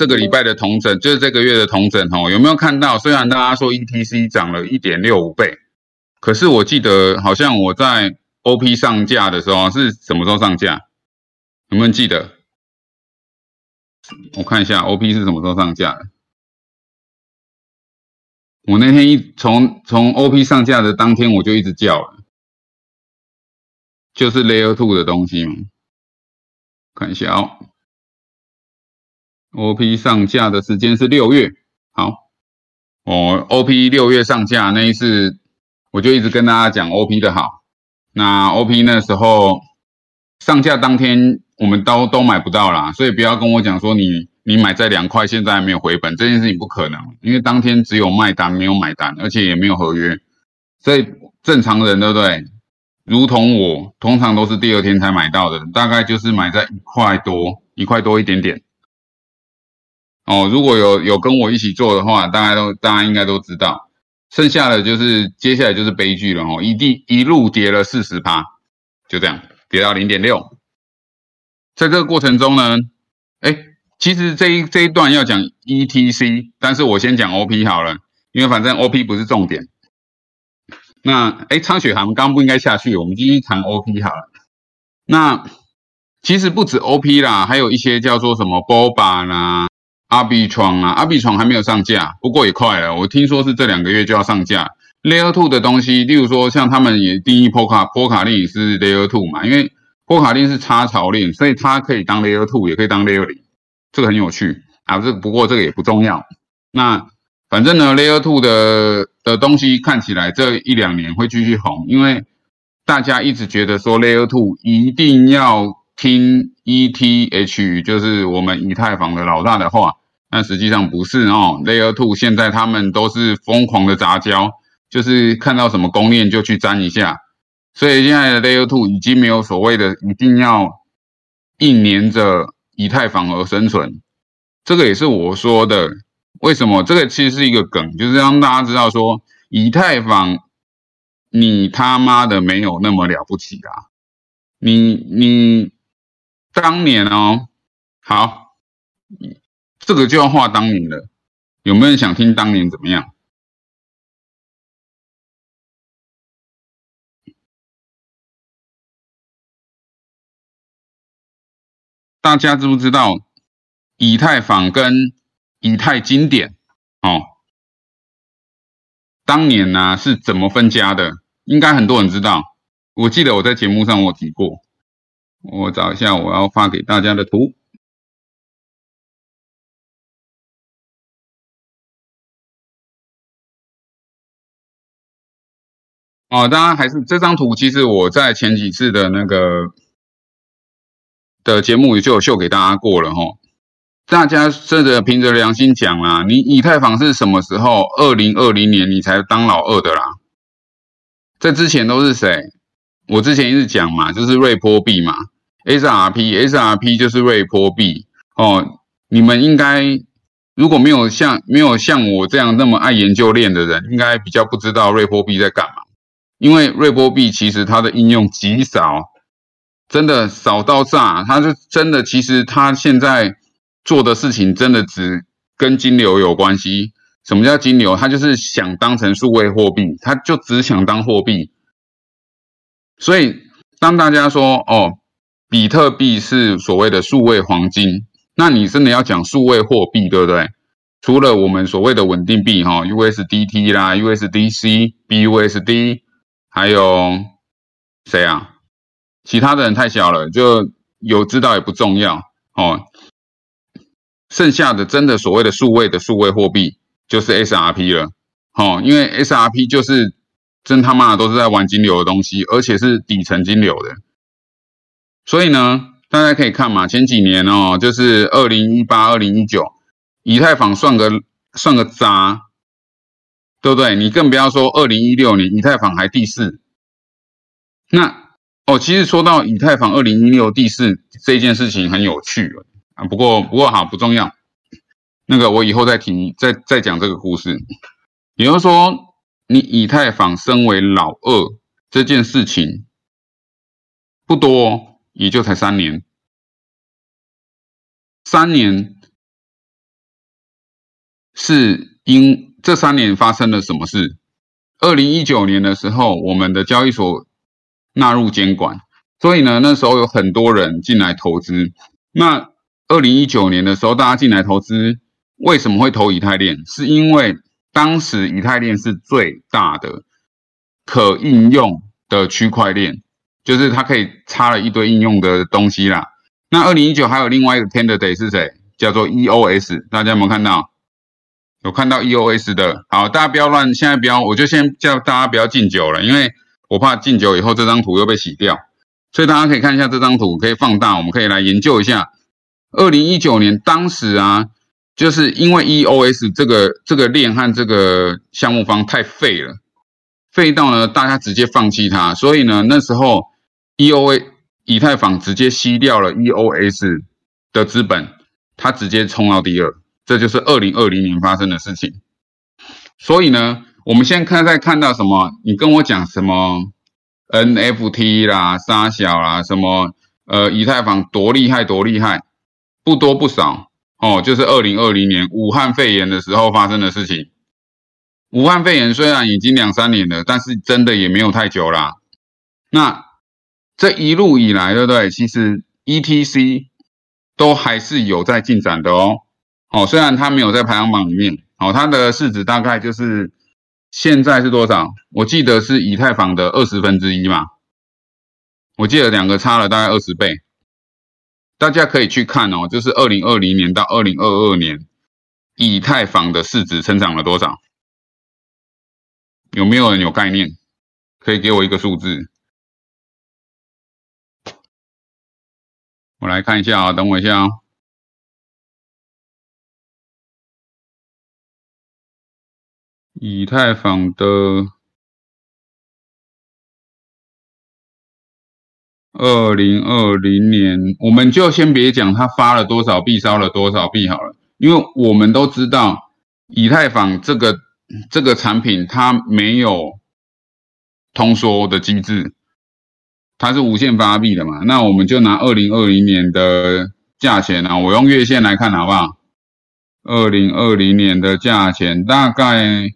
这个礼拜的同整，就是这个月的同整哦，有没有看到？虽然大家说 ETC 涨了一点六五倍，可是我记得好像我在 OP 上架的时候是什么时候上架？有没有记得？我看一下 OP 是什么时候上架的？我那天一从从 OP 上架的当天我就一直叫了，就是 Layer Two 的东西嘛。看一下哦，OP 上架的时间是六月。好，哦，OP 六月上架那一次，我就一直跟大家讲 OP 的好。那 OP 那时候上架当天，我们都都买不到啦，所以不要跟我讲说你你买在两块，现在还没有回本，这件事情不可能，因为当天只有卖单没有买单，而且也没有合约，所以正常人对不对？如同我通常都是第二天才买到的，大概就是买在一块多，一块多一点点。哦，如果有有跟我一起做的话，大家都大家应该都知道，剩下的就是接下来就是悲剧了哦，一地一路跌了四十趴，就这样跌到零点六。在这个过程中呢，哎，其实这一这一段要讲 ETC，但是我先讲 OP 好了，因为反正 OP 不是重点。那哎，苍雪航刚不应该下去，我们继续谈 OP 好了。那其实不止 OP 啦，还有一些叫做什么 Boba 啦、阿比床啊，阿比床还没有上架，不过也快了。我听说是这两个月就要上架 Layer Two 的东西，例如说像他们也定义波卡波卡链是 Layer Two 嘛，因为波卡链是插槽链，所以它可以当 Layer Two，也可以当 Layer 零，这个很有趣啊。这不过这个也不重要。那反正呢，Layer Two 的的东西看起来这一两年会继续红，因为大家一直觉得说 Layer Two 一定要听 ETH，就是我们以太坊的老大的话，但实际上不是哦。Layer Two 现在他们都是疯狂的杂交，就是看到什么公链就去沾一下，所以现在的 Layer Two 已经没有所谓的一定要硬黏着以太坊而生存，这个也是我说的。为什么这个其实是一个梗，就是让大家知道说，以太坊你他妈的没有那么了不起啊！你你当年哦，好，这个就要画当年了。有没有人想听当年怎么样？大家知不知道以太坊跟？以太经典哦，当年呢是怎么分家的？应该很多人知道。我记得我在节目上我提过，我找一下我要发给大家的图。哦，当然还是这张图，其实我在前几次的那个的节目也就有秀给大家过了哈。大家真的凭着良心讲啦，你以太坊是什么时候？二零二零年你才当老二的啦。在之前都是谁？我之前一直讲嘛，就是瑞波币嘛，SRP，SRP 就是瑞波币哦。你们应该如果没有像没有像我这样那么爱研究链的人，应该比较不知道瑞波币在干嘛。因为瑞波币其实它的应用极少，真的少到炸。它是真的，其实它现在。做的事情真的只跟金流有关系。什么叫金流？它就是想当成数位货币，它就只想当货币。所以当大家说哦，比特币是所谓的数位黄金，那你真的要讲数位货币，对不对？除了我们所谓的稳定币哈，USDT 啦、USDC、BUSD，还有谁啊？其他的人太小了，就有知道也不重要哦。剩下的真的所谓的数位的数位货币就是 SRP 了，哦，因为 SRP 就是真他妈的都是在玩金流的东西，而且是底层金流的。所以呢，大家可以看嘛，前几年哦，就是二零一八、二零一九，以太坊算个算个渣，对不对？你更不要说二零一六年以太坊还第四。那哦，其实说到以太坊二零一六第四这件事情很有趣啊不过，不过好不重要。那个我以后再提，再再讲这个故事。也就是说，你以太坊身为老二这件事情不多，也就才三年。三年，是因这三年发生了什么事？二零一九年的时候，我们的交易所纳入监管，所以呢，那时候有很多人进来投资。那二零一九年的时候，大家进来投资，为什么会投以太链？是因为当时以太链是最大的可应用的区块链，就是它可以插了一堆应用的东西啦。那二零一九还有另外一个 candidate 是谁？叫做 EOS，大家有没有看到？有看到 EOS 的？好，大家不要乱，现在不要，我就先叫大家不要敬酒了，因为我怕敬酒以后这张图又被洗掉。所以大家可以看一下这张图，可以放大，我们可以来研究一下。二零一九年当时啊，就是因为 EOS 这个这个链和这个项目方太废了，废到呢大家直接放弃它，所以呢那时候 EOS 以太坊直接吸掉了 EOS 的资本，它直接冲到第二，这就是二零二零年发生的事情。所以呢，我们现在看在看到什么？你跟我讲什么 NFT 啦、沙小啦，什么呃以太坊多厉害多厉害？不多不少哦，就是二零二零年武汉肺炎的时候发生的事情。武汉肺炎虽然已经两三年了，但是真的也没有太久啦。那这一路以来，对不对？其实 ETC 都还是有在进展的哦。哦，虽然它没有在排行榜里面，哦，它的市值大概就是现在是多少？我记得是以太坊的二十分之一嘛。我记得两个差了大概二十倍。大家可以去看哦，就是二零二零年到二零二二年，以太坊的市值成长了多少？有没有人有概念？可以给我一个数字？我来看一下啊，等我一下啊。以太坊的。二零二零年，我们就先别讲它发了多少币，烧了多少币好了，因为我们都知道以太坊这个这个产品它没有通缩的机制，它是无限发币的嘛。那我们就拿二零二零年的价钱啊，我用月线来看好不好？二零二零年的价钱大概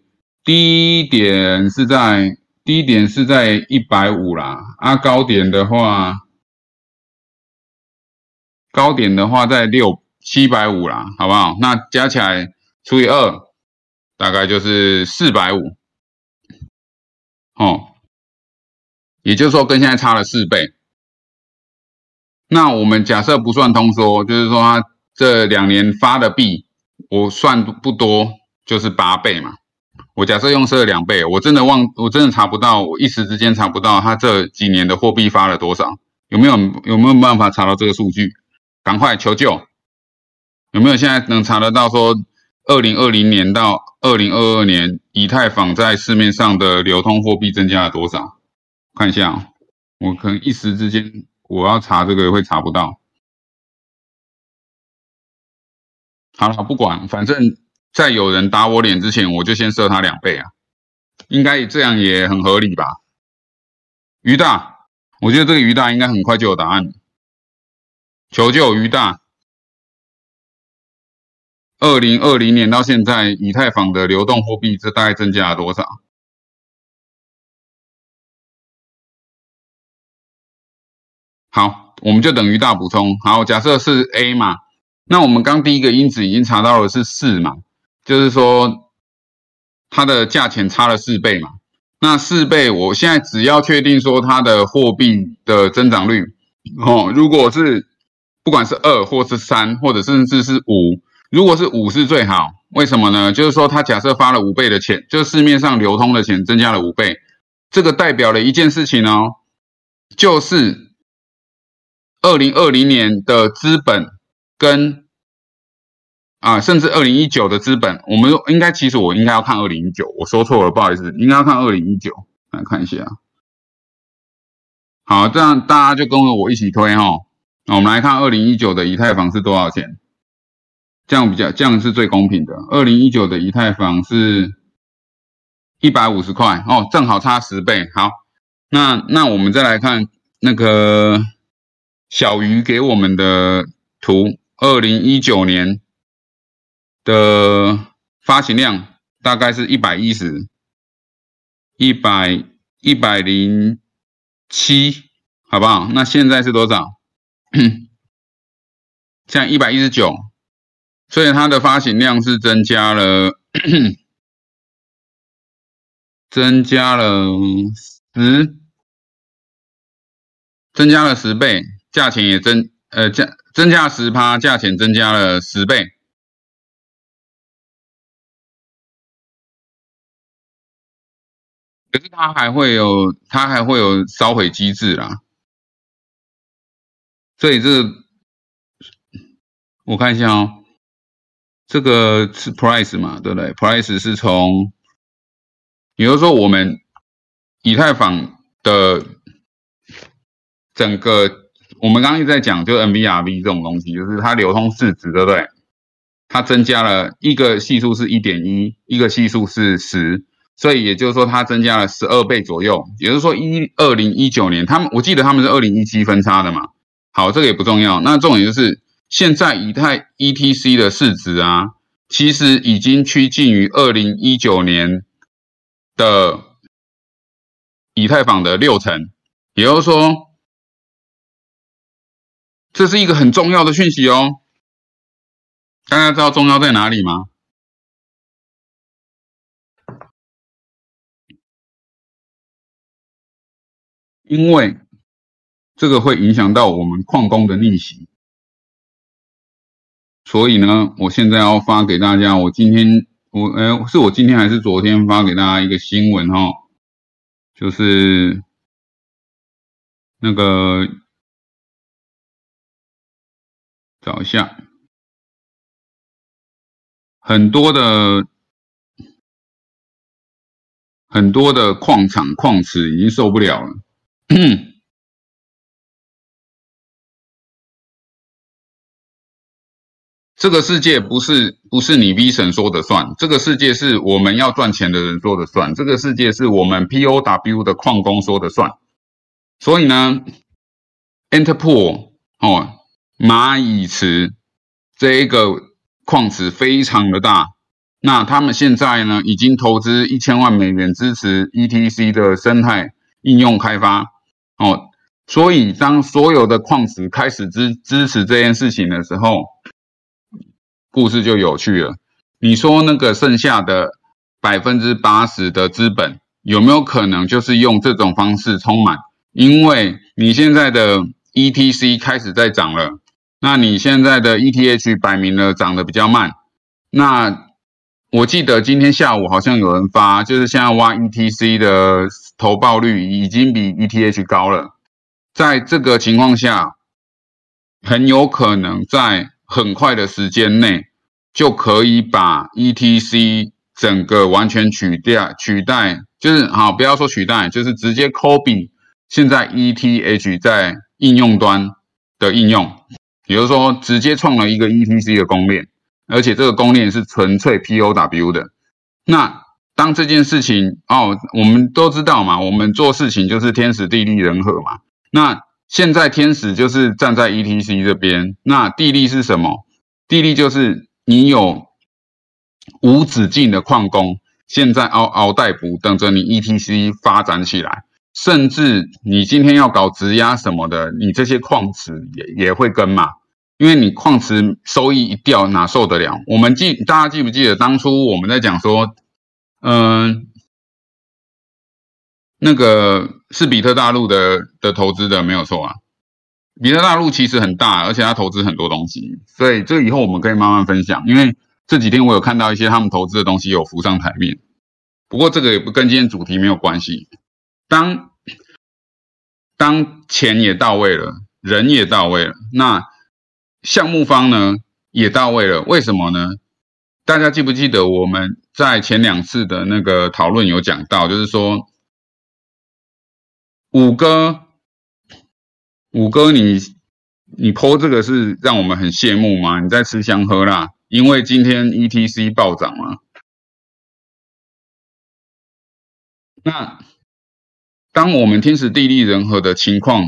低点是在。低点是在一百五啦，啊，高点的话，高点的话在六七百五啦，好不好？那加起来除以二，大概就是四百五，哦，也就是说跟现在差了四倍。那我们假设不算通缩，就是说它这两年发的币，我算不多，就是八倍嘛。我假设用设两倍，我真的忘，我真的查不到，我一时之间查不到他这几年的货币发了多少，有没有有没有办法查到这个数据？赶快求救！有没有现在能查得到说，二零二零年到二零二二年，以太坊在市面上的流通货币增加了多少？看一下，我可能一时之间我要查这个会查不到。好了，不管，反正。在有人打我脸之前，我就先射他两倍啊，应该这样也很合理吧？于大，我觉得这个于大应该很快就有答案。求救于大，二零二零年到现在，以太坊的流动货币这大概增加了多少？好，我们就等于大补充。好，假设是 A 嘛，那我们刚第一个因子已经查到了是四嘛？就是说，它的价钱差了四倍嘛？那四倍，我现在只要确定说它的货币的增长率哦，如果是不管是二或是三，或者甚至是五，如果是五是最好。为什么呢？就是说，它假设发了五倍的钱，就市面上流通的钱增加了五倍，这个代表了一件事情哦，就是二零二零年的资本跟。啊，甚至二零一九的资本，我们应该其实我应该要看二零一九，我说错了，不好意思，应该要看二零一九来看一下。好，这样大家就跟着我一起推哈。那我们来看二零一九的以太坊是多少钱？这样比较这样是最公平的。二零一九的以太坊是一百五十块哦，正好差十倍。好，那那我们再来看那个小鱼给我们的图，二零一九年。的发行量大概是一百一十、一百一百零七，好不好？那现在是多少？像一百一十九，所以它的发行量是增加了，增加了十，增加了十倍，价钱也增，呃，价增加十趴，价钱增加了十倍。可是它还会有，它还会有烧毁机制啦，所以这我看一下哦，这个是 price 嘛，对不对？price 是从，也就是说我们以太坊的整个，我们刚刚一直在讲，就 NVRV 这种东西，就是它流通市值，对不对？它增加了一个系数是一点一，一个系数是十。所以也就是说，它增加了十二倍左右。也就是说，一二零一九年，他们我记得他们是二零一七分差的嘛。好，这个也不重要。那重点就是现在以太 ETC 的市值啊，其实已经趋近于二零一九年的以太坊的六成。也就是说，这是一个很重要的讯息哦。大家知道重要在哪里吗？因为这个会影响到我们矿工的逆袭，所以呢，我现在要发给大家。我今天我哎，是我今天还是昨天发给大家一个新闻哈，就是那个找一下，很多的很多的矿场矿池已经受不了了。这个世界不是不是你 V 神说的算，这个世界是我们要赚钱的人说的算，这个世界是我们 POW 的矿工说的算。所以呢，Interpol 哦，蚂蚁池这一个矿池非常的大，那他们现在呢已经投资一千万美元支持 ETC 的生态应用开发。哦，所以当所有的矿石开始支支持这件事情的时候，故事就有趣了。你说那个剩下的百分之八十的资本有没有可能就是用这种方式充满？因为你现在的 ETC 开始在涨了，那你现在的 ETH 摆明了涨得比较慢。那我记得今天下午好像有人发，就是现在挖 ETC 的投报率已经比 ETH 高了。在这个情况下，很有可能在很快的时间内就可以把 ETC 整个完全取掉、取代，就是好，不要说取代，就是直接 copy 现在 ETH 在应用端的应用，也就是说，直接创了一个 ETC 的公链。而且这个公链是纯粹 POW 的。那当这件事情哦，我们都知道嘛，我们做事情就是天时地利人和嘛。那现在天时就是站在 ETC 这边，那地利是什么？地利就是你有无止境的矿工，现在嗷嗷待哺，等着你 ETC 发展起来。甚至你今天要搞质押什么的，你这些矿池也也会跟嘛。因为你矿池收益一掉，哪受得了？我们记大家记不记得当初我们在讲说，嗯，那个是比特大陆的的投资的没有错啊。比特大陆其实很大，而且它投资很多东西，所以这以后我们可以慢慢分享。因为这几天我有看到一些他们投资的东西有浮上台面，不过这个也不跟今天主题没有关系。当当钱也到位了，人也到位了，那。项目方呢也到位了，为什么呢？大家记不记得我们在前两次的那个讨论有讲到，就是说五哥，五哥你你剖这个是让我们很羡慕吗？你在吃香喝辣，因为今天 ETC 暴涨嘛。那当我们天时地利人和的情况，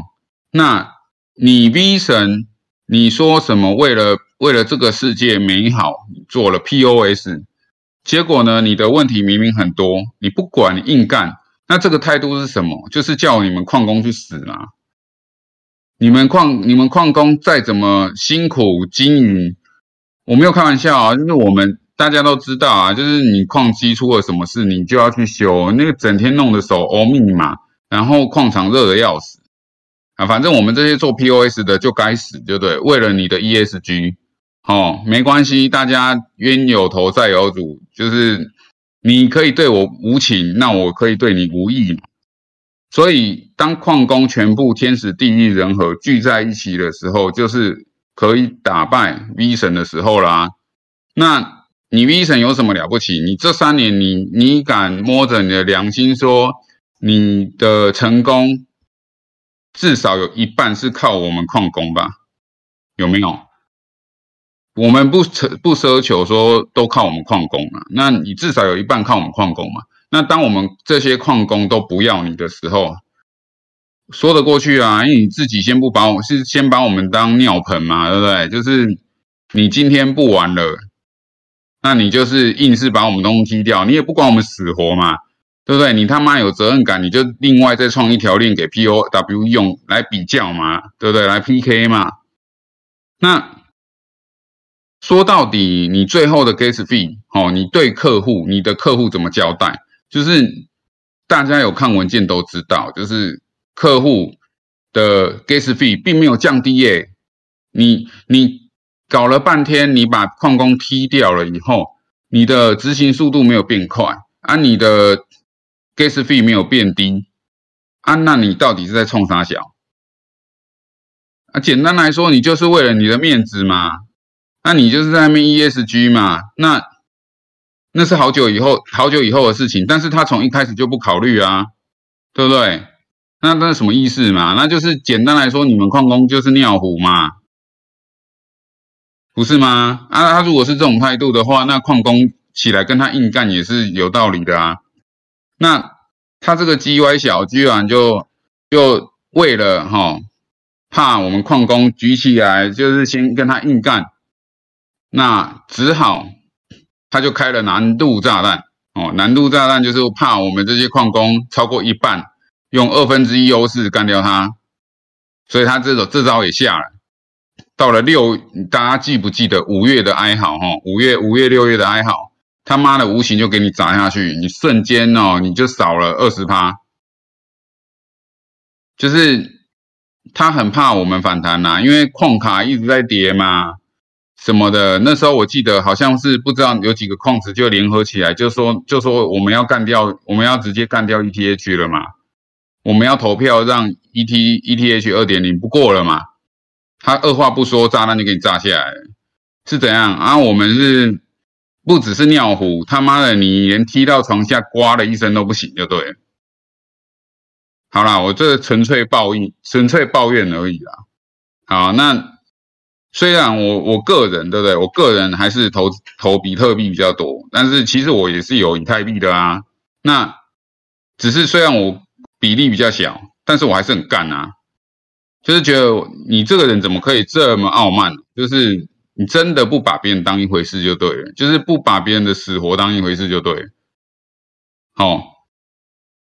那你 V 神。你说什么？为了为了这个世界美好，做了 POS，结果呢，你的问题明明很多，你不管你硬干，那这个态度是什么？就是叫你们矿工去死啦！你们矿你们矿工再怎么辛苦经营，我没有开玩笑啊，就是我们大家都知道啊，就是你矿机出了什么事，你就要去修，那个整天弄的手欧密码，然后矿场热的要死啊，反正我们这些做 POS 的就该死，对不对？为了你的 ESG，哦，没关系，大家冤有头债有主，就是你可以对我无情，那我可以对你无义嘛。所以，当矿工全部天时地利人和聚在一起的时候，就是可以打败 V 神的时候啦。那你 V 神有什么了不起？你这三年，你你敢摸着你的良心说，你的成功至少有一半是靠我们矿工吧？有没有？我们不奢不奢求说都靠我们矿工啊，那你至少有一半靠我们矿工嘛。那当我们这些矿工都不要你的时候，说得过去啊？因为你自己先不把我是先把我们当尿盆嘛，对不对？就是你今天不玩了，那你就是硬是把我们东西踢掉，你也不管我们死活嘛，对不对？你他妈有责任感，你就另外再创一条链给 POW 用来比较嘛，对不对？来 PK 嘛。那说到底，你最后的 gas fee 哦，你对客户，你的客户怎么交代？就是大家有看文件都知道，就是客户的 gas fee 并没有降低耶。你你搞了半天，你把矿工踢掉了以后，你的执行速度没有变快，啊，你的 gas fee 没有变低，啊，那你到底是在冲啥小？啊，简单来说，你就是为了你的面子嘛，那你就是在那边 ESG 嘛，那。那是好久以后，好久以后的事情，但是他从一开始就不考虑啊，对不对？那那什么意思嘛？那就是简单来说，你们矿工就是尿壶嘛，不是吗？啊，他如果是这种态度的话，那矿工起来跟他硬干也是有道理的啊。那他这个 G Y 小居然就就为了哈，怕我们矿工举起来，就是先跟他硬干，那只好。他就开了难度炸弹哦，难度炸弹就是怕我们这些矿工超过一半用二分之一优势干掉他，所以他这种这招也下了。到了六，大家记不记得五月的哀嚎哈？五月、五月、六月的哀嚎，他妈的无情就给你砸下去，你瞬间哦，你就少了二十趴，就是他很怕我们反弹呐，因为矿卡一直在跌嘛。什么的？那时候我记得好像是不知道有几个矿池就联合起来，就说就说我们要干掉，我们要直接干掉 ETH 了嘛？我们要投票让 ET ETH 二点零不过了嘛？他二话不说，炸弹就给你炸下来，是怎样啊？我们是不只是尿壶，他妈的，你连踢到床下刮了一声都不行，就对。好啦，我这纯粹抱怨，纯粹抱怨而已啦。好，那。虽然我我个人对不对？我个人还是投投比特币比较多，但是其实我也是有以太币的啊。那只是虽然我比例比较小，但是我还是很干啊。就是觉得你这个人怎么可以这么傲慢？就是你真的不把别人当一回事就对了，就是不把别人的死活当一回事就对了。好，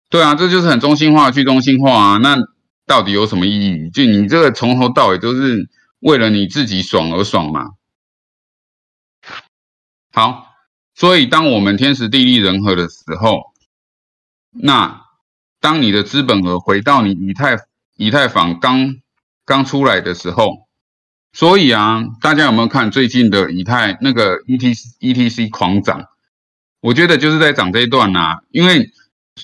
对啊，这就是很中心化、去中心化啊。那到底有什么意义？就你这个从头到尾都是。为了你自己爽而爽嘛。好，所以当我们天时地利人和的时候，那当你的资本额回到你以太以太坊刚刚出来的时候，所以啊，大家有没有看最近的以太那个 E T E T C 狂涨？我觉得就是在涨这一段呐，因为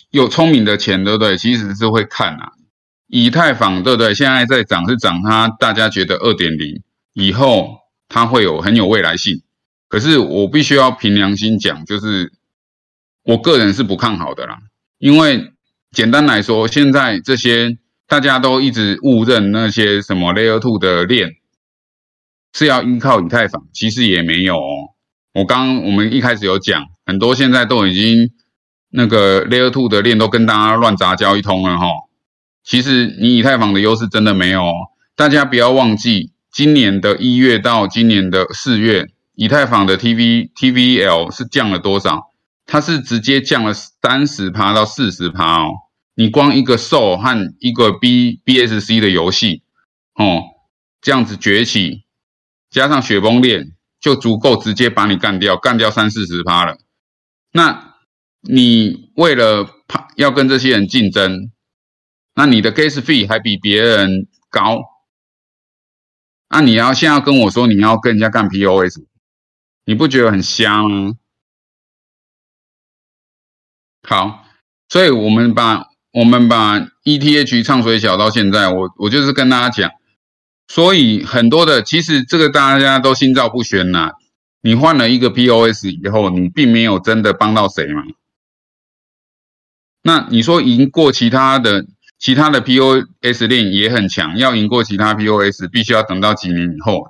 有聪明的钱，对不对？其实是会看呐。以太坊对不对？现在在涨是涨，它大家觉得二点零以后它会有很有未来性。可是我必须要凭良心讲，就是我个人是不看好的啦。因为简单来说，现在这些大家都一直误认那些什么 Layer Two 的链是要依靠以太坊，其实也没有哦。我刚我们一开始有讲，很多现在都已经那个 Layer Two 的链都跟大家乱杂交一通了哈。其实你以太坊的优势真的没有，哦大家不要忘记，今年的一月到今年的四月，以太坊的 TV TVL 是降了多少？它是直接降了三十趴到四十趴哦。你光一个 Sol 和一个 B BSC 的游戏哦，这样子崛起，加上雪崩链，就足够直接把你干掉，干掉三四十趴了。那你为了怕要跟这些人竞争，那你的 Gas Fee 还比别人高，那你要现在跟我说你要跟人家干 POS，你不觉得很瞎吗？好，所以我们把。我们把 ETH 唱水小到现在，我我就是跟大家讲，所以很多的其实这个大家都心照不宣呐。你换了一个 POS 以后，你并没有真的帮到谁嘛。那你说赢过其他的其他的 POS 链也很强，要赢过其他 POS，必须要等到几年以后。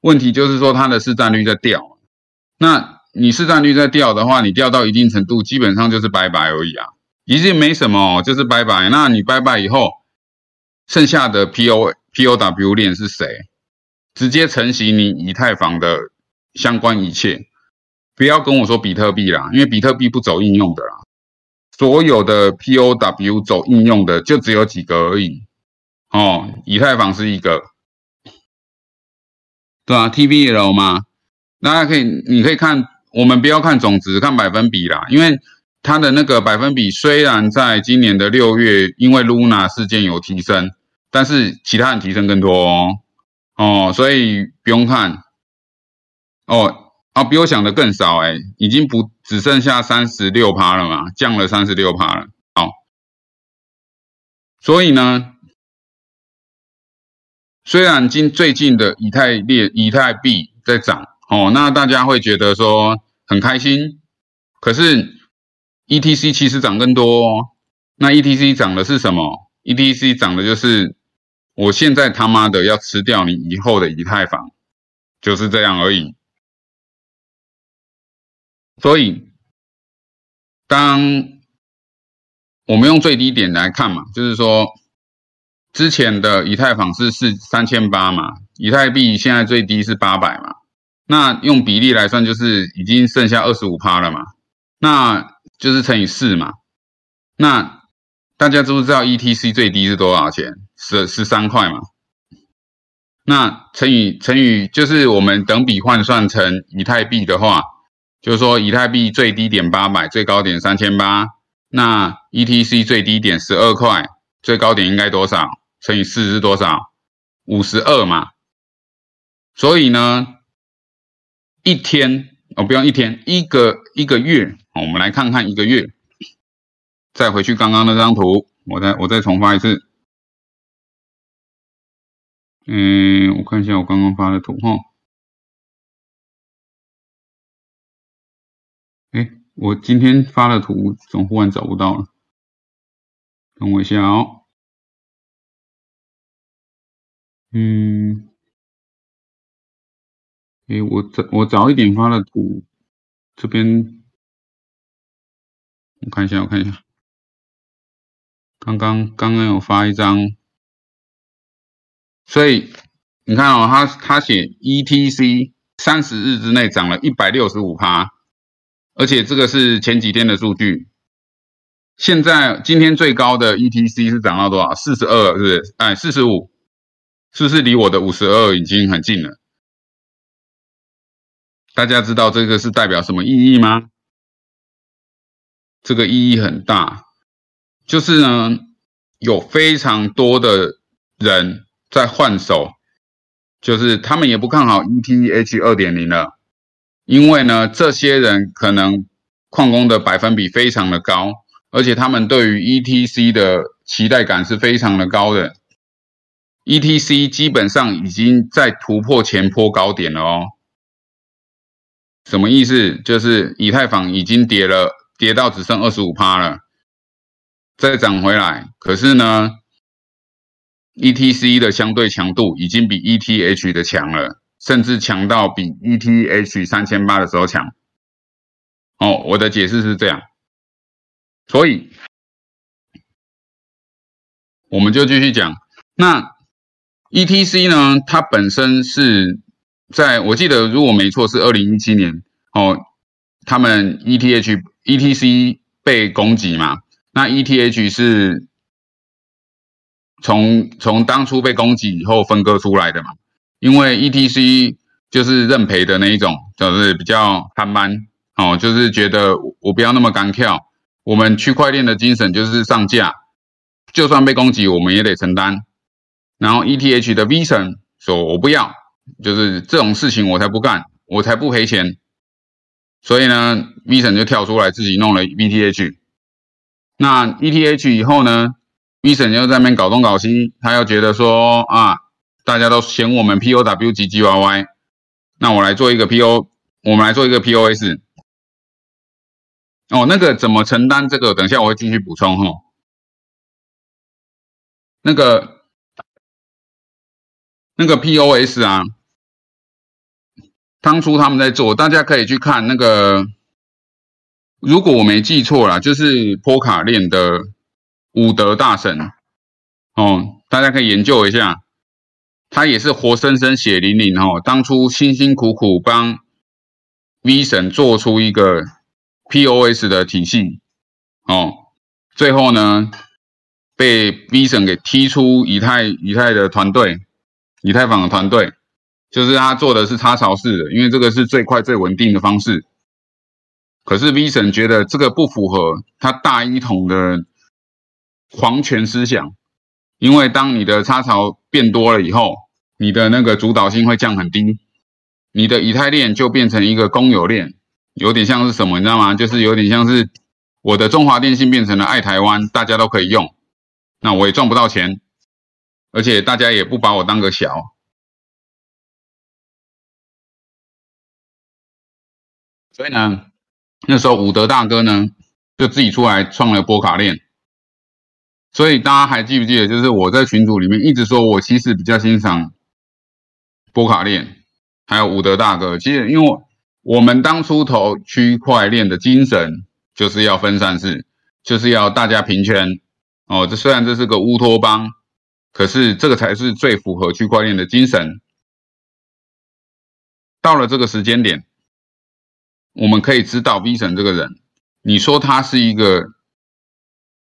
问题就是说它的市占率在掉，那你市占率在掉的话，你掉到一定程度，基本上就是拜拜而已啊。已经没什么，就是拜拜。那你拜拜以后，剩下的 P O P O W 链是谁？直接承袭你以太坊的相关一切。不要跟我说比特币啦，因为比特币不走应用的啦。所有的 P O W 走应用的就只有几个而已。哦，以太坊是一个，对啊 T V L 吗？大家可以，你可以看，我们不要看总值，看百分比啦，因为。它的那个百分比虽然在今年的六月因为 Luna 事件有提升，但是其他人提升更多哦，哦，所以不用看哦，啊，比我想的更少哎，已经不只剩下三十六趴了嘛，降了三十六趴了，好，所以呢，虽然今最近的以太链、以太币在涨哦，那大家会觉得说很开心，可是。E T C 其实涨更多，哦那 E T C 涨的是什么？E T C 涨的就是我现在他妈的要吃掉你以后的以太坊，就是这样而已。所以，当我们用最低点来看嘛，就是说之前的以太坊是四三千八嘛，以太币现在最低是八百嘛，那用比例来算，就是已经剩下二十五趴了嘛，那。就是乘以四嘛，那大家知不知道 E T C 最低是多少钱？十十三块嘛。那乘以乘以就是我们等比换算成以太币的话，就是说以太币最低点八百，最高点三千八。那 E T C 最低点十二块，最高点应该多少？乘以四是多少？五十二嘛。所以呢，一天哦，不用一天，一个一个月。我们来看看一个月，再回去刚刚那张图，我再我再重发一次。嗯，我看一下我刚刚发的图哈。我今天发的图怎么忽然找不到了？等我一下哦。嗯，哎，我早我早一点发的图，这边。我看一下，我看一下，刚刚刚刚有发一张，所以你看哦，他他写 ETC 三十日之内涨了一百六十五趴，而且这个是前几天的数据。现在今天最高的 ETC 是涨到多少？四十二，是不是？哎，四十五，是不是离我的五十二已经很近了？大家知道这个是代表什么意义吗？这个意义很大，就是呢，有非常多的人在换手，就是他们也不看好 ETH 二点零了，因为呢，这些人可能矿工的百分比非常的高，而且他们对于 ETC 的期待感是非常的高的，ETC 基本上已经在突破前坡高点了哦，什么意思？就是以太坊已经跌了。跌到只剩二十五趴了，再涨回来。可是呢，ETC 的相对强度已经比 ETH 的强了，甚至强到比 ETH 三千八的时候强。哦，我的解释是这样。所以，我们就继续讲。那 ETC 呢？它本身是在我记得如果没错是二零一七年哦，他们 ETH ETC 被攻击嘛，那 ETH 是从从当初被攻击以后分割出来的嘛，因为 ETC 就是认赔的那一种，就是比较憨慢哦，就是觉得我不要那么干跳，我们区块链的精神就是上架，就算被攻击我们也得承担。然后 ETH 的 V 神说我不要，就是这种事情我才不干，我才不赔钱。所以呢，V 神就跳出来自己弄了 VTH。那 ETH 以后呢，V 神又在那边搞东搞西，他又觉得说啊，大家都嫌我们 POW 唧唧歪歪，那我来做一个 PO，我们来做一个 POS。哦，那个怎么承担这个？等一下我会继续补充哈。那个那个 POS 啊。当初他们在做，大家可以去看那个，如果我没记错啦，就是波卡链的武德大神哦，大家可以研究一下，他也是活生生血淋淋哦，当初辛辛苦苦帮 V 神做出一个 POS 的体系哦，最后呢被 V 神给踢出以太以太的团队，以太坊的团队。就是他做的是插槽式的，因为这个是最快最稳定的方式。可是 V 神觉得这个不符合他大一统的皇权思想，因为当你的插槽变多了以后，你的那个主导性会降很低，你的以太链就变成一个公有链，有点像是什么，你知道吗？就是有点像是我的中华电信变成了爱台湾，大家都可以用，那我也赚不到钱，而且大家也不把我当个小。所以呢，那时候伍德大哥呢，就自己出来创了波卡链。所以大家还记不记得，就是我在群组里面一直说，我其实比较欣赏波卡链，还有伍德大哥。其实因为我们当初投区块链的精神，就是要分散式，就是要大家平权。哦，这虽然这是个乌托邦，可是这个才是最符合区块链的精神。到了这个时间点。我们可以知道 V 神这个人，你说他是一个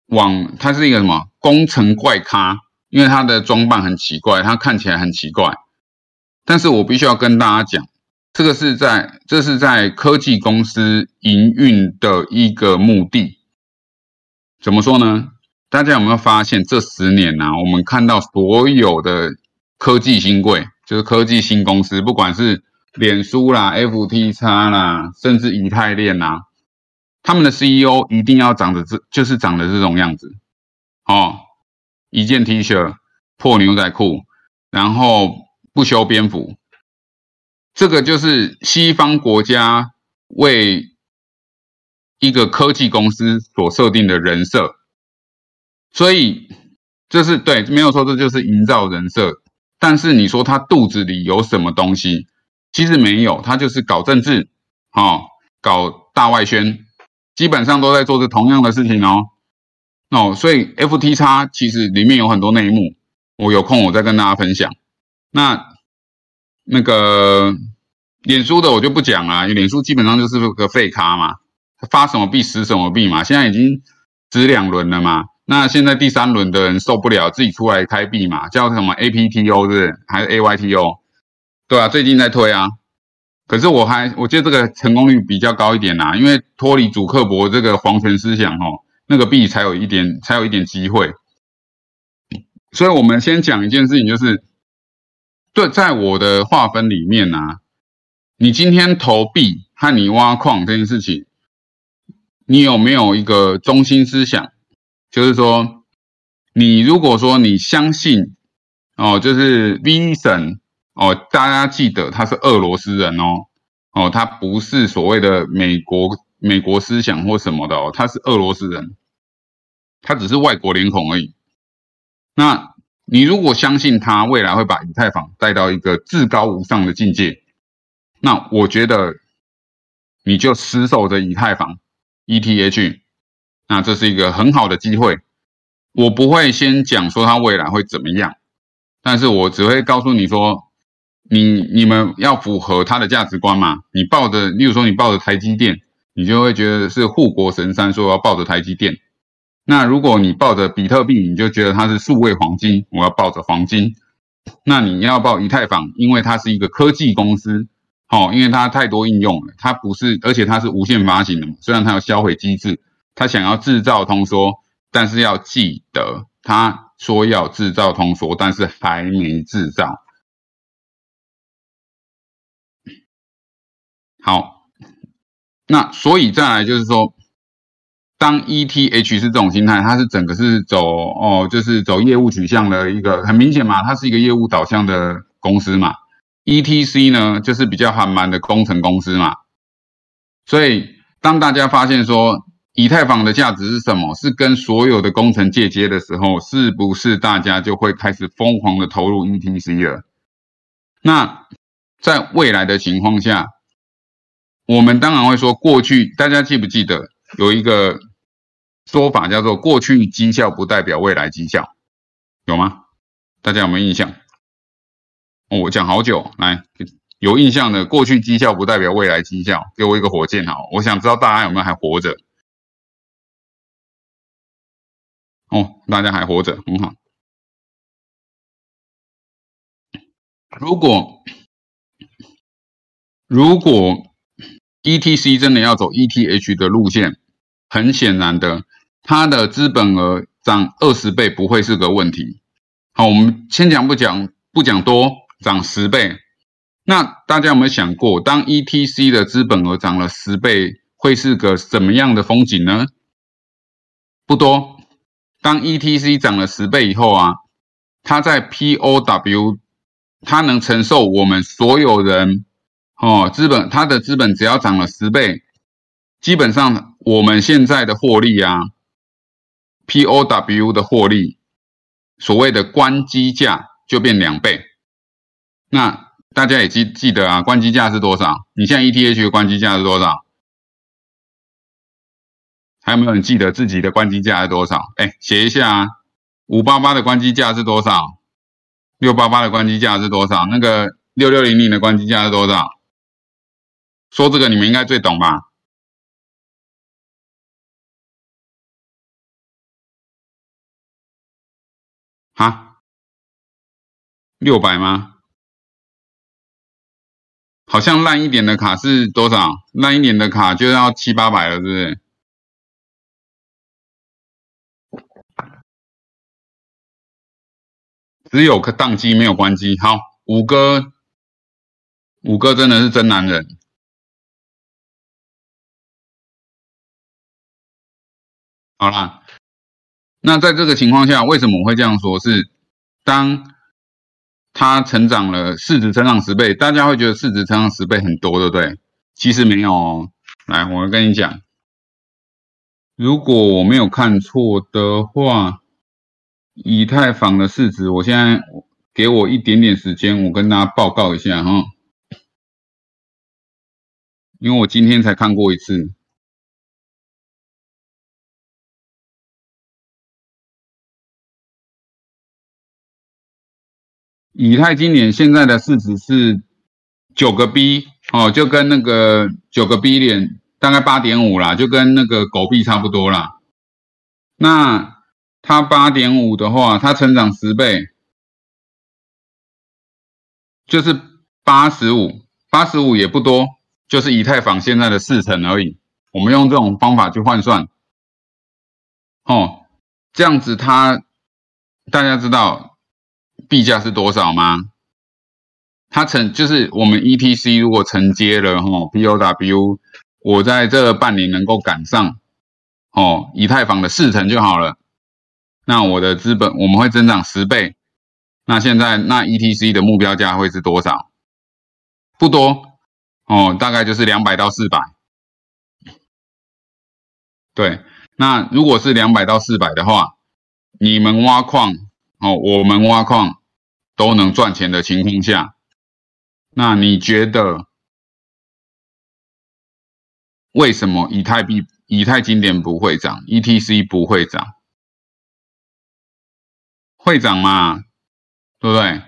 网，他是一个什么工程怪咖？因为他的装扮很奇怪，他看起来很奇怪。但是我必须要跟大家讲，这个是在这是在科技公司营运的一个目的。怎么说呢？大家有没有发现这十年呢？我们看到所有的科技新贵，就是科技新公司，不管是脸书啦、FTX 啦，甚至以太链呐，他们的 CEO 一定要长得这，就是长得这种样子哦，一件 T 恤、破牛仔裤，然后不修边幅，这个就是西方国家为一个科技公司所设定的人设，所以这是对，没有说这就是营造人设，但是你说他肚子里有什么东西？其实没有，他就是搞政治，哦，搞大外宣，基本上都在做着同样的事情哦，哦，所以 F T X 其实里面有很多内幕，我有空我再跟大家分享。那那个脸书的我就不讲了，脸书基本上就是个废咖嘛，发什么币死什么币嘛，现在已经值两轮了嘛，那现在第三轮的人受不了，自己出来开币嘛，叫什么 A P T O 是还是 A Y T O？对啊，最近在推啊，可是我还我觉得这个成功率比较高一点呐，因为脱离主客博这个皇权思想哦，那个币才有一点才有一点机会。所以我们先讲一件事情，就是对，在我的划分里面呢，你今天投币和你挖矿这件事情，你有没有一个中心思想？就是说，你如果说你相信哦，就是 V 神。哦，大家记得他是俄罗斯人哦，哦，他不是所谓的美国美国思想或什么的哦，他是俄罗斯人，他只是外国脸孔而已。那你如果相信他未来会把以太坊带到一个至高无上的境界，那我觉得你就死守着以太坊 ETH，那这是一个很好的机会。我不会先讲说他未来会怎么样，但是我只会告诉你说。你你们要符合他的价值观嘛？你抱着，例如说你抱着台积电，你就会觉得是护国神山，说要抱着台积电。那如果你抱着比特币，你就觉得它是数位黄金，我要抱着黄金。那你要抱以太坊，因为它是一个科技公司，好，因为它太多应用了，它不是，而且它是无限发行的嘛。虽然它有销毁机制，它想要制造通缩，但是要记得，它说要制造通缩，但是还没制造。好，那所以再来就是说，当 ETH 是这种心态，它是整个是走哦，就是走业务取向的一个，很明显嘛，它是一个业务导向的公司嘛。ETC 呢，就是比较缓慢的工程公司嘛。所以当大家发现说以太坊的价值是什么，是跟所有的工程借接的时候，是不是大家就会开始疯狂的投入 ETC 了？那在未来的情况下。我们当然会说，过去大家记不记得有一个说法叫做“过去绩效不代表未来绩效”，有吗？大家有没有印象？哦，我讲好久，来有印象的，过去绩效不代表未来绩效，给我一个火箭好，我想知道大家有没有还活着？哦，大家还活着，很好。如果如果 E T C 真的要走 E T H 的路线，很显然的，它的资本额涨二十倍不会是个问题。好，我们先讲不讲不讲多，涨十倍。那大家有没有想过，当 E T C 的资本额涨了十倍，会是个什么样的风景呢？不多。当 E T C 涨了十倍以后啊，它在 P O W，它能承受我们所有人。哦，资本它的资本只要涨了十倍，基本上我们现在的获利啊，POW 的获利，所谓的关机价就变两倍。那大家也记记得啊，关机价是多少？你现在 ETH 的关机价是多少？还有没有人记得自己的关机价是多少？哎，写一下啊，五八八的关机价是多少？六八八的关机价是多少？那个六六零零的关机价是多少？说这个你们应该最懂吧？哈，六百吗？好像烂一点的卡是多少？烂一点的卡就要七八百了，是不是？只有个宕机没有关机。好，五哥，五哥真的是真男人。好啦，那在这个情况下，为什么我会这样说？是当它成长了，市值成长十倍，大家会觉得市值成长十倍很多，对不对？其实没有。来，我跟你讲，如果我没有看错的话，以太坊的市值，我现在给我一点点时间，我跟大家报告一下哈，因为我今天才看过一次。以太今年现在的市值是九个 B 哦，就跟那个九个 B 点大概八点五啦，就跟那个狗币差不多啦。那它八点五的话，它成长十倍，就是八十五，八十五也不多，就是以太坊现在的四成而已。我们用这种方法去换算，哦，这样子它大家知道。币价是多少吗？它承就是我们 ETC 如果承接了哈 POW，我在这半年能够赶上哦以太坊的四成就好了。那我的资本我们会增长十倍。那现在那 ETC 的目标价会是多少？不多哦，大概就是两百到四百。对，那如果是两百到四百的话，你们挖矿。哦，我们挖矿都能赚钱的情况下，那你觉得为什么以太币、以太经典不会涨，ETC 不会涨？会涨嘛？对不对？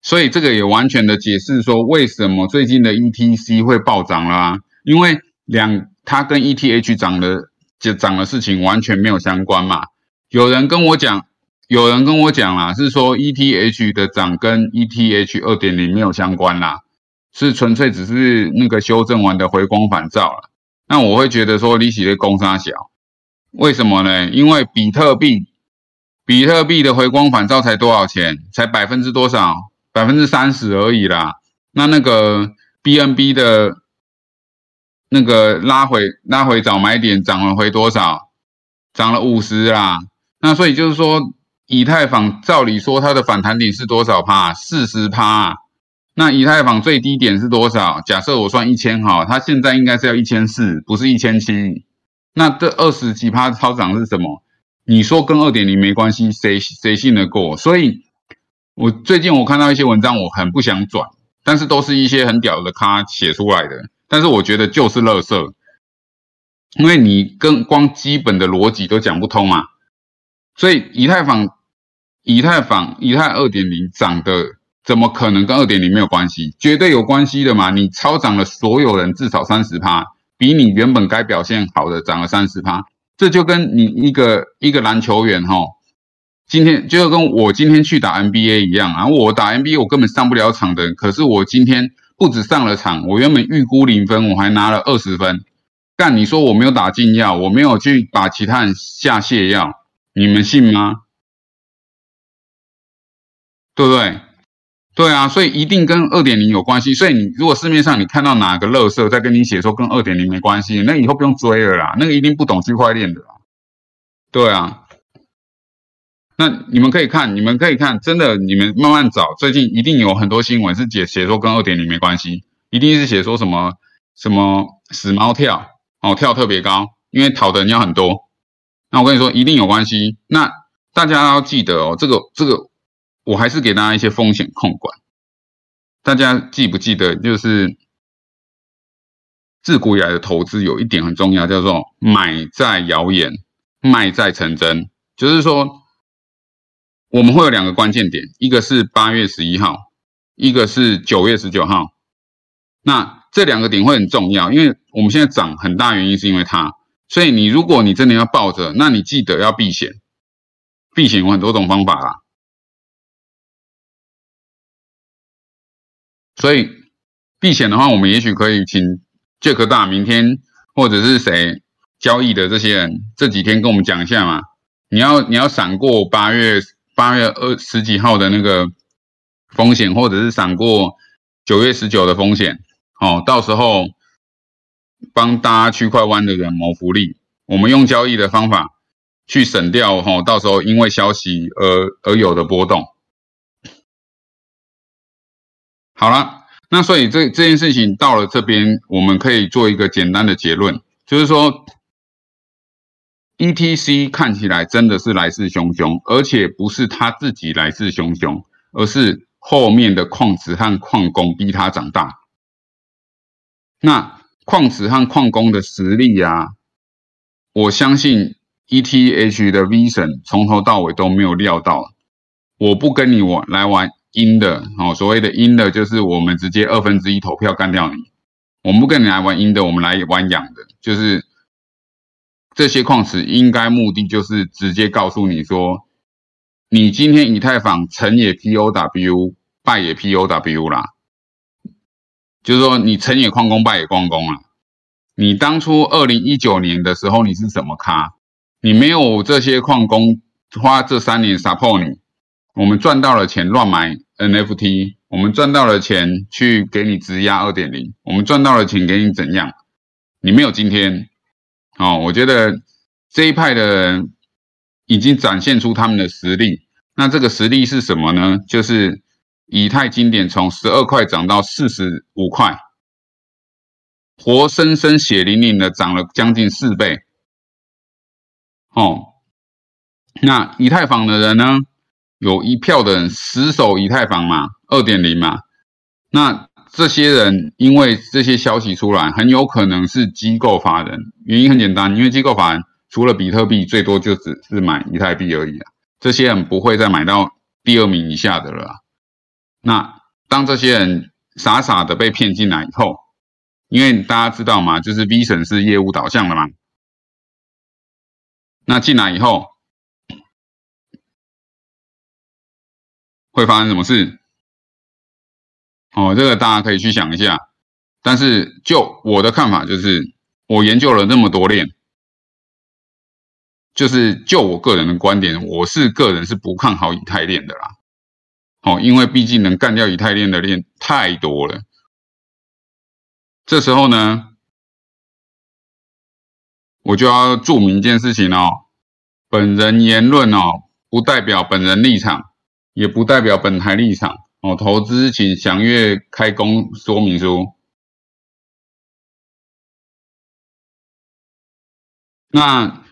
所以这个也完全的解释说为什么最近的 ETC 会暴涨啦，因为两它跟 ETH 涨的就涨的事情完全没有相关嘛。有人跟我讲，有人跟我讲啦，是说 ETH 的涨跟 ETH 二点零没有相关啦，是纯粹只是那个修正完的回光返照了。那我会觉得说利息的公差小，为什么呢？因为比特币，比特币的回光返照才多少钱？才百分之多少？百分之三十而已啦。那那个 BNB 的那个拉回拉回早买点涨了回多少？涨了五十啦。那所以就是说，以太坊照理说它的反弹点是多少趴？四十趴。那以太坊最低点是多少？假设我算一千哈，它现在应该是要一千四，不是一千七。那这二十几趴超涨是什么？你说跟二点零没关系，谁谁信得过？所以，我最近我看到一些文章，我很不想转，但是都是一些很屌的咖写出来的，但是我觉得就是垃圾，因为你跟光基本的逻辑都讲不通啊。所以以太坊、以太坊、以太二点零涨的。怎么可能跟二点零没有关系？绝对有关系的嘛！你超涨了，所有人至少三十趴，比你原本该表现好的涨了三十趴，这就跟你一个一个篮球员哈，今天就跟我今天去打 NBA 一样啊！我打 NBA 我根本上不了场的，可是我今天不止上了场，我原本预估零分，我还拿了二十分。干你说我没有打禁药，我没有去把其他人下泻药，你们信吗？对不对？对啊，所以一定跟二点零有关系。所以你如果市面上你看到哪个乐色在跟你写说跟二点零没关系，那以后不用追了啦。那个一定不懂区块链的。对啊，那你们可以看，你们可以看，真的，你们慢慢找，最近一定有很多新闻是写写说跟二点零没关系，一定是写说什么什么死猫跳哦，跳特别高，因为讨的人要很多。那我跟你说，一定有关系。那大家要记得哦，这个这个。我还是给大家一些风险控管。大家记不记得，就是自古以来的投资有一点很重要，叫做买在谣言，卖在成真。就是说，我们会有两个关键点，一个是八月十一号，一个是九月十九号。那这两个点会很重要，因为我们现在涨很大原因是因为它。所以你如果你真的要抱着，那你记得要避险。避险有很多种方法啦。所以避险的话，我们也许可以请杰克大明天或者是谁交易的这些人这几天跟我们讲一下嘛。你要你要闪过八月八月二十几号的那个风险，或者是闪过九月十九的风险，哦，到时候帮大家区块湾的人谋福利。我们用交易的方法去省掉哈，到时候因为消息而而有的波动。好了，那所以这这件事情到了这边，我们可以做一个简单的结论，就是说，E T C 看起来真的是来势汹汹，而且不是他自己来势汹汹，而是后面的矿池和矿工逼他长大。那矿池和矿工的实力啊，我相信 E T H 的 Vision 从头到尾都没有料到，我不跟你玩来玩。阴的哦，所谓的阴的，就是我们直接二分之一投票干掉你。我们不跟你来玩阴的，我们来玩阳的，就是这些矿池应该目的就是直接告诉你说，你今天以太坊成也 POW，败也 POW 啦。就是说你成也矿工，败也矿工了。你当初二零一九年的时候你是什么咖？你没有这些矿工花这三年 support 你。我们赚到了钱乱买 NFT，我们赚到了钱去给你质押二点零，我们赚到了钱给你怎样？你没有今天，哦，我觉得这一派的人已经展现出他们的实力。那这个实力是什么呢？就是以太经典从十二块涨到四十五块，活生生血淋淋的涨了将近四倍。哦，那以太坊的人呢？有一票的人死守以太坊嘛，二点零嘛，那这些人因为这些消息出来，很有可能是机构法人。原因很简单，因为机构法人除了比特币，最多就只是买以太币而已啊。这些人不会再买到第二名以下的了。那当这些人傻傻的被骗进来以后，因为大家知道嘛，就是 V 神是业务导向的嘛，那进来以后会发生什么事？哦，这个大家可以去想一下。但是就我的看法，就是我研究了那么多链，就是就我个人的观点，我是个人是不看好以太链的啦。哦，因为毕竟能干掉以太链的链太多了。这时候呢，我就要注明一件事情哦，本人言论哦，不代表本人立场，也不代表本台立场哦。投资请详阅开工说明书。那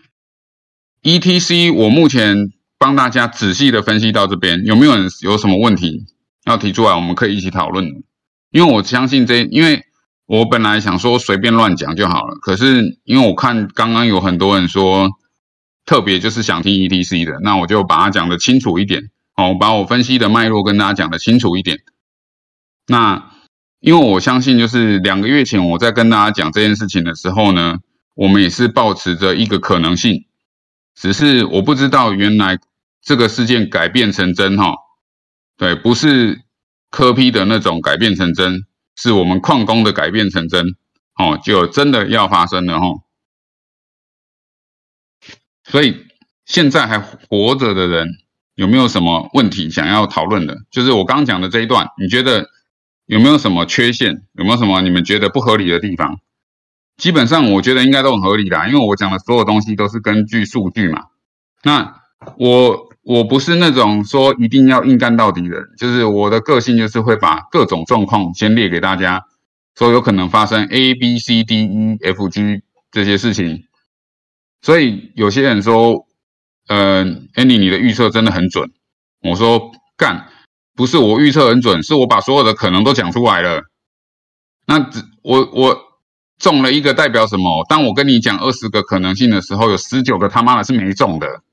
ETC 我目前帮大家仔细的分析到这边，有没有人有什么问题要提出来，我们可以一起讨论。因为我相信这，因为我本来想说随便乱讲就好了，可是因为我看刚刚有很多人说特别就是想听 ETC 的，那我就把它讲的清楚一点，我，把我分析的脉络跟大家讲的清楚一点。那因为我相信就是两个月前我在跟大家讲这件事情的时候呢。我们也是保持着一个可能性，只是我不知道原来这个事件改变成真哈，对，不是科批的那种改变成真，是我们矿工的改变成真，哦，就真的要发生了哈。所以现在还活着的人有没有什么问题想要讨论的？就是我刚讲的这一段，你觉得有没有什么缺陷？有没有什么你们觉得不合理的地方？基本上我觉得应该都很合理的，因为我讲的所有东西都是根据数据嘛。那我我不是那种说一定要硬干到底的，就是我的个性就是会把各种状况先列给大家，说有可能发生 A B C D E F G 这些事情。所以有些人说，呃，Andy 你的预测真的很准。我说干，不是我预测很准，是我把所有的可能都讲出来了。那只我我。中了一个代表什么？当我跟你讲二十个可能性的时候，有十九个他妈的是没中的。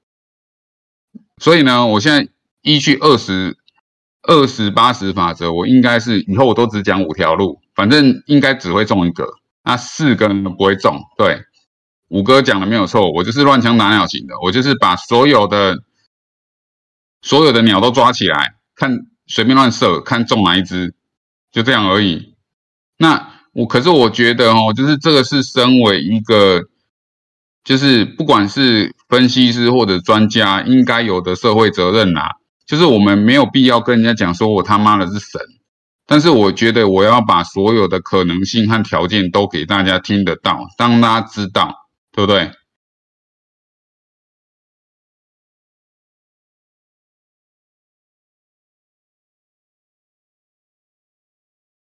所以呢，我现在依据二十二十八十法则，我应该是以后我都只讲五条路，反正应该只会中一个，那四个都不会中。对，五哥讲的没有错，我就是乱枪打鸟型的，我就是把所有的所有的鸟都抓起来，看随便乱射，看中哪一只，就这样而已。那。我可是我觉得哦，就是这个是身为一个，就是不管是分析师或者专家应该有的社会责任呐。就是我们没有必要跟人家讲说我他妈的是神，但是我觉得我要把所有的可能性和条件都给大家听得到，让大家知道，对不对？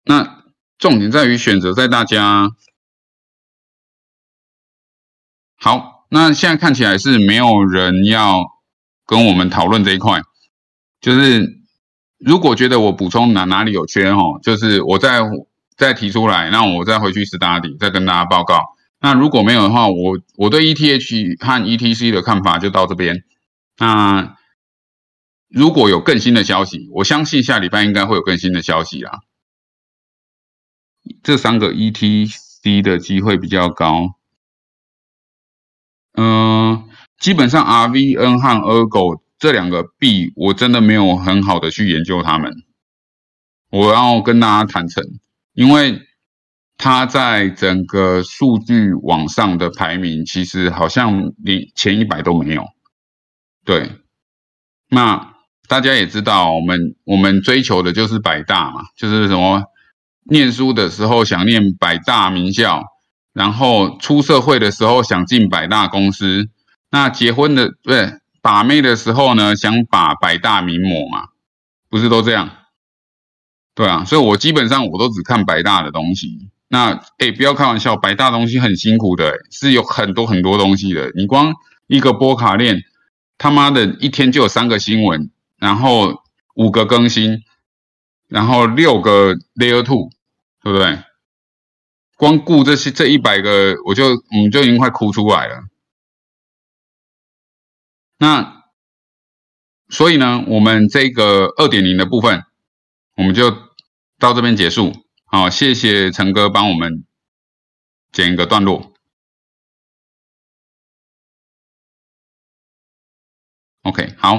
那。重点在于选择，在大家好。那现在看起来是没有人要跟我们讨论这一块。就是如果觉得我补充哪哪里有缺哈，就是我再再提出来，那我再回去 study，再跟大家报告。那如果没有的话，我我对 ETH 和 ETC 的看法就到这边。那如果有更新的消息，我相信下礼拜应该会有更新的消息啊。这三个 ETC 的机会比较高，嗯，基本上 RVN 和 Ergo 这两个币，我真的没有很好的去研究它们。我要跟大家坦诚，因为它在整个数据网上的排名，其实好像连前一百都没有。对，那大家也知道，我们我们追求的就是百大嘛，就是什么？念书的时候想念百大名校，然后出社会的时候想进百大公司，那结婚的对把妹的时候呢，想把百大名模嘛，不是都这样？对啊，所以我基本上我都只看百大的东西。那哎，不要开玩笑，百大东西很辛苦的，是有很多很多东西的。你光一个波卡链，他妈的一天就有三个新闻，然后五个更新。然后六个 layer two，对不对？光顾这些这一百个，我就我们就已经快哭出来了。那所以呢，我们这个二点零的部分，我们就到这边结束。好，谢谢陈哥帮我们剪一个段落。OK，好。